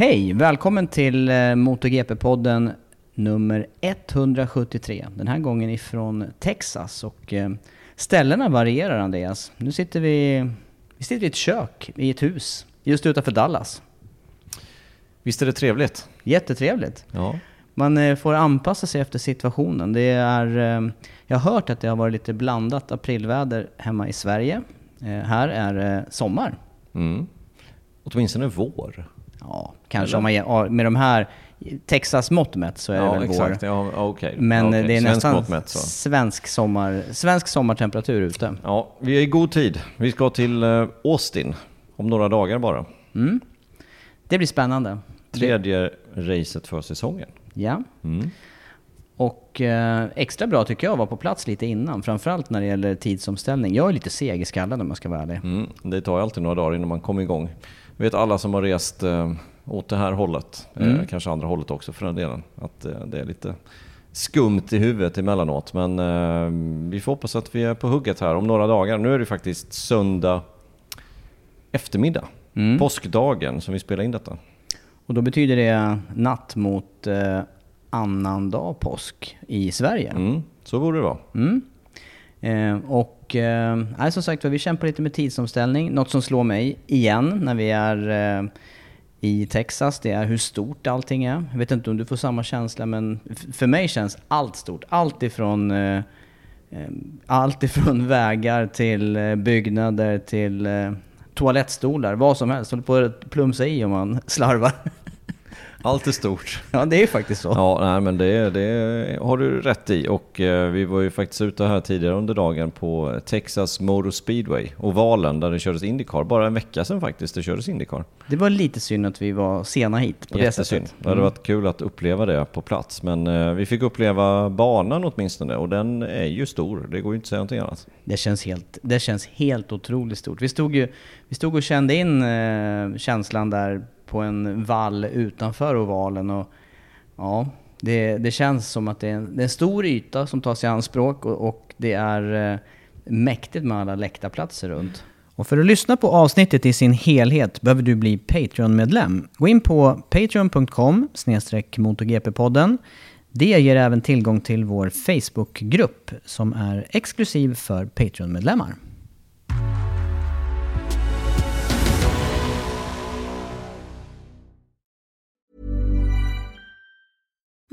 Hej! Välkommen till eh, MotoGP-podden nummer 173. Den här gången ifrån Texas och eh, ställena varierar Andreas. Nu sitter vi, vi sitter i ett kök i ett hus just utanför Dallas. Visst är det trevligt? Jättetrevligt. Ja. Man eh, får anpassa sig efter situationen. Det är, jag har hört att det har varit lite blandat aprilväder hemma i Sverige. Här är det sommar. Mm. Åtminstone vår. Ja, kanske Eller? om man med de här Texas mått mätt så är Ja, det väl exakt. vår. Ja, okej. Men Ja, okej. det är Svensk nästan mätt, så. svensk, sommar, svensk sommartemperatur ute. Ja, vi är i god tid. Vi ska till eh, Austin om några dagar bara. Mm. Det blir spännande. Tredje racet för säsongen. Ja. Mm. Och eh, extra bra tycker jag var på plats lite innan, framförallt när det gäller tidsomställning. Jag är lite seg i skallen om jag ska vara ärlig. Mm. Det tar ju alltid några dagar innan man kommer igång. Jag vet alla som har rest eh, åt det här hållet, Mm. eh, kanske andra hållet också för den delen, att eh, det är lite skumt i huvudet emellanåt. Men vi får hoppas att vi är på hugget här om några dagar. Nu är det faktiskt söndag eftermiddag, Mm. påskdagen som vi spelar in detta. Och då betyder det natt mot eh, annandag påsk i Sverige. Mm. Så borde det vara. Mm. Eh, och eh, som sagt var, vi kämpar lite med tidsomställning. Något som slår mig igen när vi är eh, i Texas, det är hur stort allting är. Jag vet inte om du får samma känsla, men för mig känns allt stort. Allt ifrån, eh, eh allt ifrån vägar till eh, byggnader till eh, toalettstolar, vad som helst. Håller på att plumsa i om man slarvar. Allt är stort. ja, det är ju faktiskt så. Ja, nej, men det, det har du rätt i. Och eh, vi var ju faktiskt ute här tidigare under dagen på Texas Motor Speedway, ovalen där det kördes Indycar. Bara en vecka sedan faktiskt det kördes Indycar. Det var lite synd att vi var sena hit på det sättet. Det hade varit kul att uppleva det på plats. Men eh, vi fick uppleva banan åtminstone och den är ju stor. Det går ju inte att säga någonting annat. Det känns helt, det känns helt otroligt stort. Vi stod, ju, vi stod och kände in eh, känslan där på en vall utanför ovalen och ja, det, det känns som att det är, en, det är en stor yta som tas i anspråk och, och det är eh, mäktigt med alla läktarplatser runt. Och för att lyssna på avsnittet i sin helhet behöver du bli Patreon-medlem. Gå in på patreon.com motogp-podden. Det ger även tillgång till vår Facebook-grupp som är exklusiv för Patreon-medlemmar.